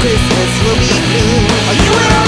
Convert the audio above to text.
Christmas will be new. Are you